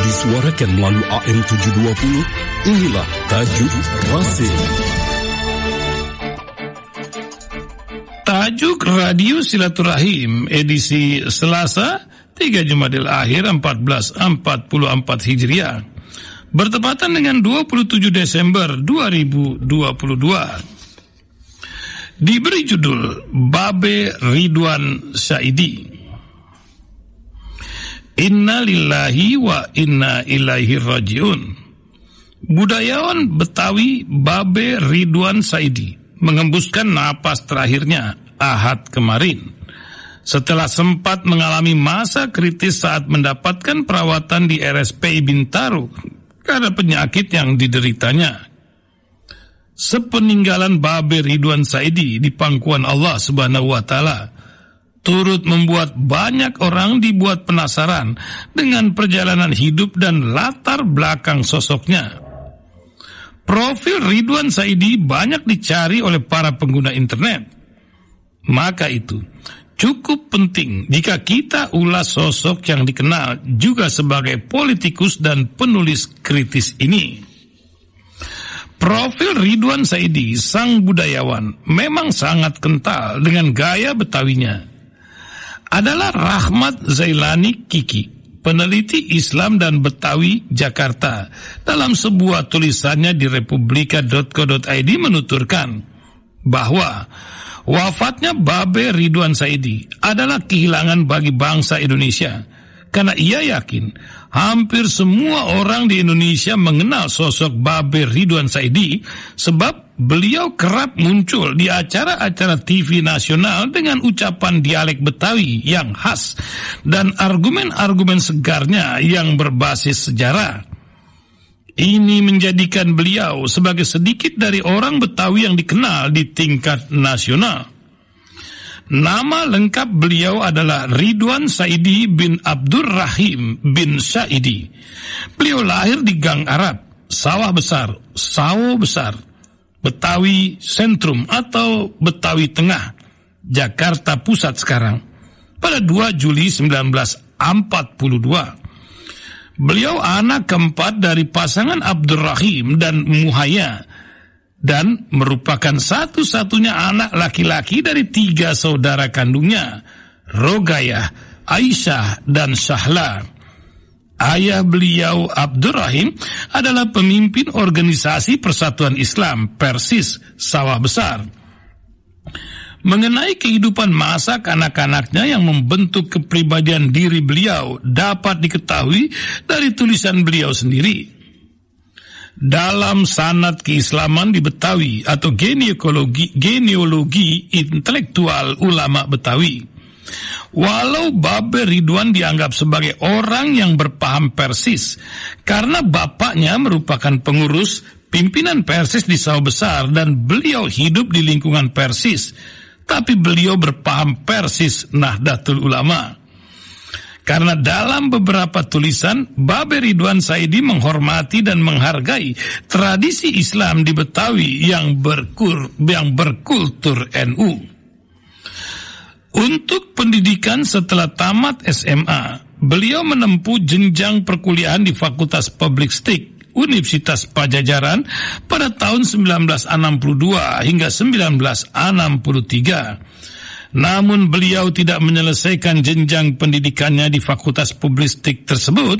disuarakan melalui AM 720, inilah Tajuk Rasim. Tajuk Radio Silaturahim edisi Selasa 3 Jumadil Akhir 1444 Hijriah. Bertepatan dengan 27 Desember 2022 diberi judul Babe Ridwan Saidi Inna lillahi wa inna ilaihi rajiun Budayawan Betawi Babe Ridwan Saidi mengembuskan napas terakhirnya Ahad kemarin setelah sempat mengalami masa kritis saat mendapatkan perawatan di RSPI Bintaro karena penyakit yang dideritanya. Sepeninggalan Babe Ridwan Saidi di pangkuan Allah Subhanahu wa taala turut membuat banyak orang dibuat penasaran dengan perjalanan hidup dan latar belakang sosoknya. Profil Ridwan Saidi banyak dicari oleh para pengguna internet. Maka itu, cukup penting jika kita ulas sosok yang dikenal juga sebagai politikus dan penulis kritis ini. Profil Ridwan Saidi, sang budayawan, memang sangat kental dengan gaya betawinya. Adalah Rahmat Zailani Kiki, peneliti Islam dan Betawi Jakarta, dalam sebuah tulisannya di republika.co.id menuturkan bahwa Wafatnya Babe Ridwan Saidi adalah kehilangan bagi bangsa Indonesia. Karena ia yakin hampir semua orang di Indonesia mengenal sosok Babe Ridwan Saidi sebab beliau kerap muncul di acara-acara TV nasional dengan ucapan dialek Betawi yang khas dan argumen-argumen segarnya yang berbasis sejarah. Ini menjadikan beliau sebagai sedikit dari orang Betawi yang dikenal di tingkat nasional. Nama lengkap beliau adalah Ridwan Saidi bin Abdurrahim bin Saidi. Beliau lahir di Gang Arab, Sawah Besar, Sawo Besar, Betawi Sentrum atau Betawi Tengah, Jakarta Pusat sekarang, pada 2 Juli 1942. Beliau anak keempat dari pasangan Abdurrahim dan Muhaya dan merupakan satu-satunya anak laki-laki dari tiga saudara kandungnya, Rogayah, Aisyah, dan Sahla. Ayah beliau Abdurrahim adalah pemimpin organisasi Persatuan Islam Persis Sawah Besar mengenai kehidupan masa kanak-kanaknya yang membentuk kepribadian diri beliau dapat diketahui dari tulisan beliau sendiri. Dalam sanat keislaman di Betawi atau genealogi, genealogi intelektual ulama Betawi, Walau Babe Ridwan dianggap sebagai orang yang berpaham Persis karena bapaknya merupakan pengurus pimpinan Persis di Sawah Besar dan beliau hidup di lingkungan Persis tapi beliau berpaham persis Nahdlatul Ulama. Karena dalam beberapa tulisan, Babe Ridwan Saidi menghormati dan menghargai tradisi Islam di Betawi yang, berkur, yang berkultur NU. Untuk pendidikan setelah tamat SMA, beliau menempuh jenjang perkuliahan di Fakultas Public Stick Universitas Pajajaran pada tahun 1962 hingga 1963. Namun beliau tidak menyelesaikan jenjang pendidikannya di Fakultas Publistik tersebut.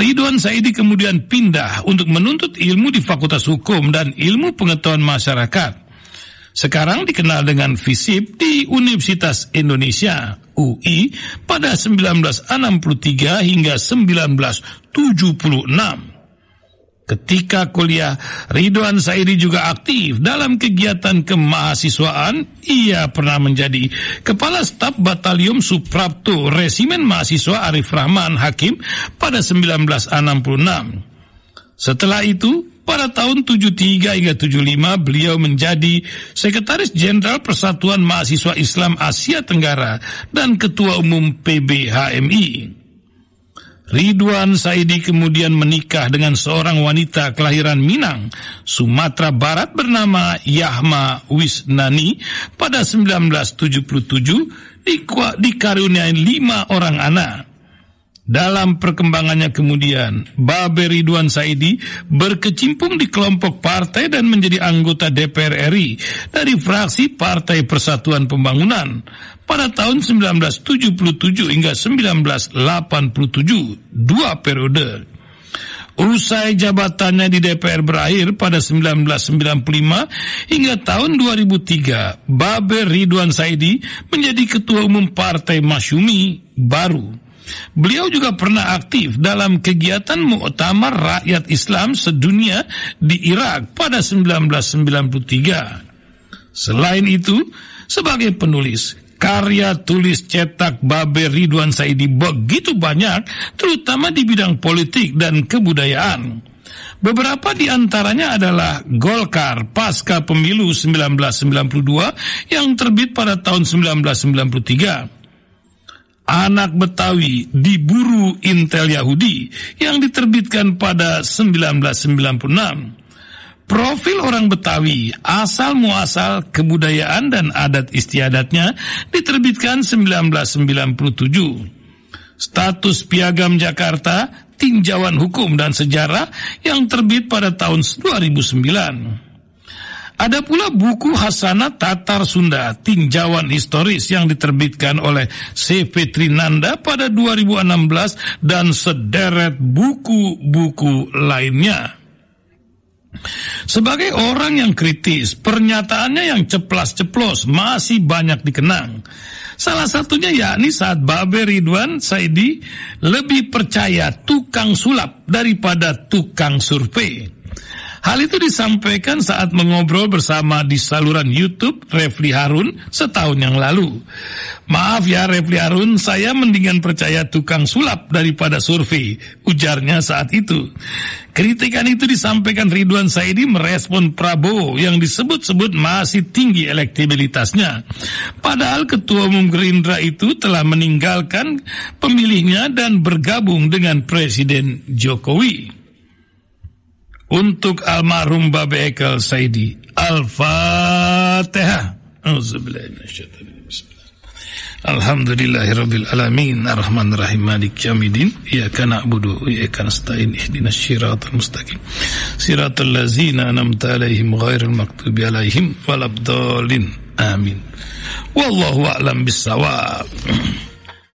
Ridwan Saidi kemudian pindah untuk menuntut ilmu di Fakultas Hukum dan Ilmu Pengetahuan Masyarakat. Sekarang dikenal dengan FISIP di Universitas Indonesia UI pada 1963 hingga 1976. Ketika kuliah, Ridwan Saidi juga aktif dalam kegiatan kemahasiswaan. Ia pernah menjadi Kepala Staf Batalium Suprapto Resimen Mahasiswa Arif Rahman Hakim pada 1966. Setelah itu, pada tahun 73 hingga 75 beliau menjadi Sekretaris Jenderal Persatuan Mahasiswa Islam Asia Tenggara dan Ketua Umum PBHMI. Ridwan Saidi kemudian menikah dengan seorang wanita kelahiran Minang, Sumatera Barat bernama Yahma Wisnani pada 1977 dikaruniai lima orang anak. Dalam perkembangannya kemudian, Babe Ridwan Saidi berkecimpung di kelompok partai dan menjadi anggota DPR RI dari fraksi Partai Persatuan Pembangunan pada tahun 1977 hingga 1987, dua periode. Usai jabatannya di DPR berakhir pada 1995 hingga tahun 2003, Babe Ridwan Saidi menjadi ketua umum Partai Masyumi baru. Beliau juga pernah aktif dalam kegiatan Muktamar Rakyat Islam sedunia di Irak pada 1993. Selain itu, sebagai penulis, karya tulis cetak Babe Ridwan Saidi begitu banyak, terutama di bidang politik dan kebudayaan. Beberapa di antaranya adalah Golkar pasca pemilu 1992 yang terbit pada tahun 1993 Anak Betawi diburu Intel Yahudi yang diterbitkan pada 1996. Profil orang Betawi, asal muasal kebudayaan dan adat istiadatnya diterbitkan 1997. Status Piagam Jakarta, Tinjauan Hukum dan Sejarah yang terbit pada tahun 2009. Ada pula buku Hasanah Tatar Sunda, tinjauan historis yang diterbitkan oleh CV Trinanda pada 2016 dan sederet buku-buku lainnya. Sebagai orang yang kritis, pernyataannya yang ceplas-ceplos masih banyak dikenang. Salah satunya yakni saat Babe Ridwan Saidi lebih percaya tukang sulap daripada tukang survei. Hal itu disampaikan saat mengobrol bersama di saluran YouTube Refli Harun setahun yang lalu. Maaf ya Refli Harun, saya mendingan percaya tukang sulap daripada survei, ujarnya saat itu. Kritikan itu disampaikan Ridwan Saidi merespon Prabowo yang disebut-sebut masih tinggi elektabilitasnya. Padahal Ketua Umum Gerindra itu telah meninggalkan pemilihnya dan bergabung dengan Presiden Jokowi untuk almarhum Babe Ekel Saidi. Al-Fatihah. Alhamdulillahirabbil alamin. Arrahman rahim malik yaumiddin iyyaka na'budu wa iyyaka nasta'in. Ihdinas siratal mustaqim. Siratal ladzina an'amta 'alaihim ghairil maghdubi 'alaihim waladdallin. Amin. Wallahu a'lam bissawab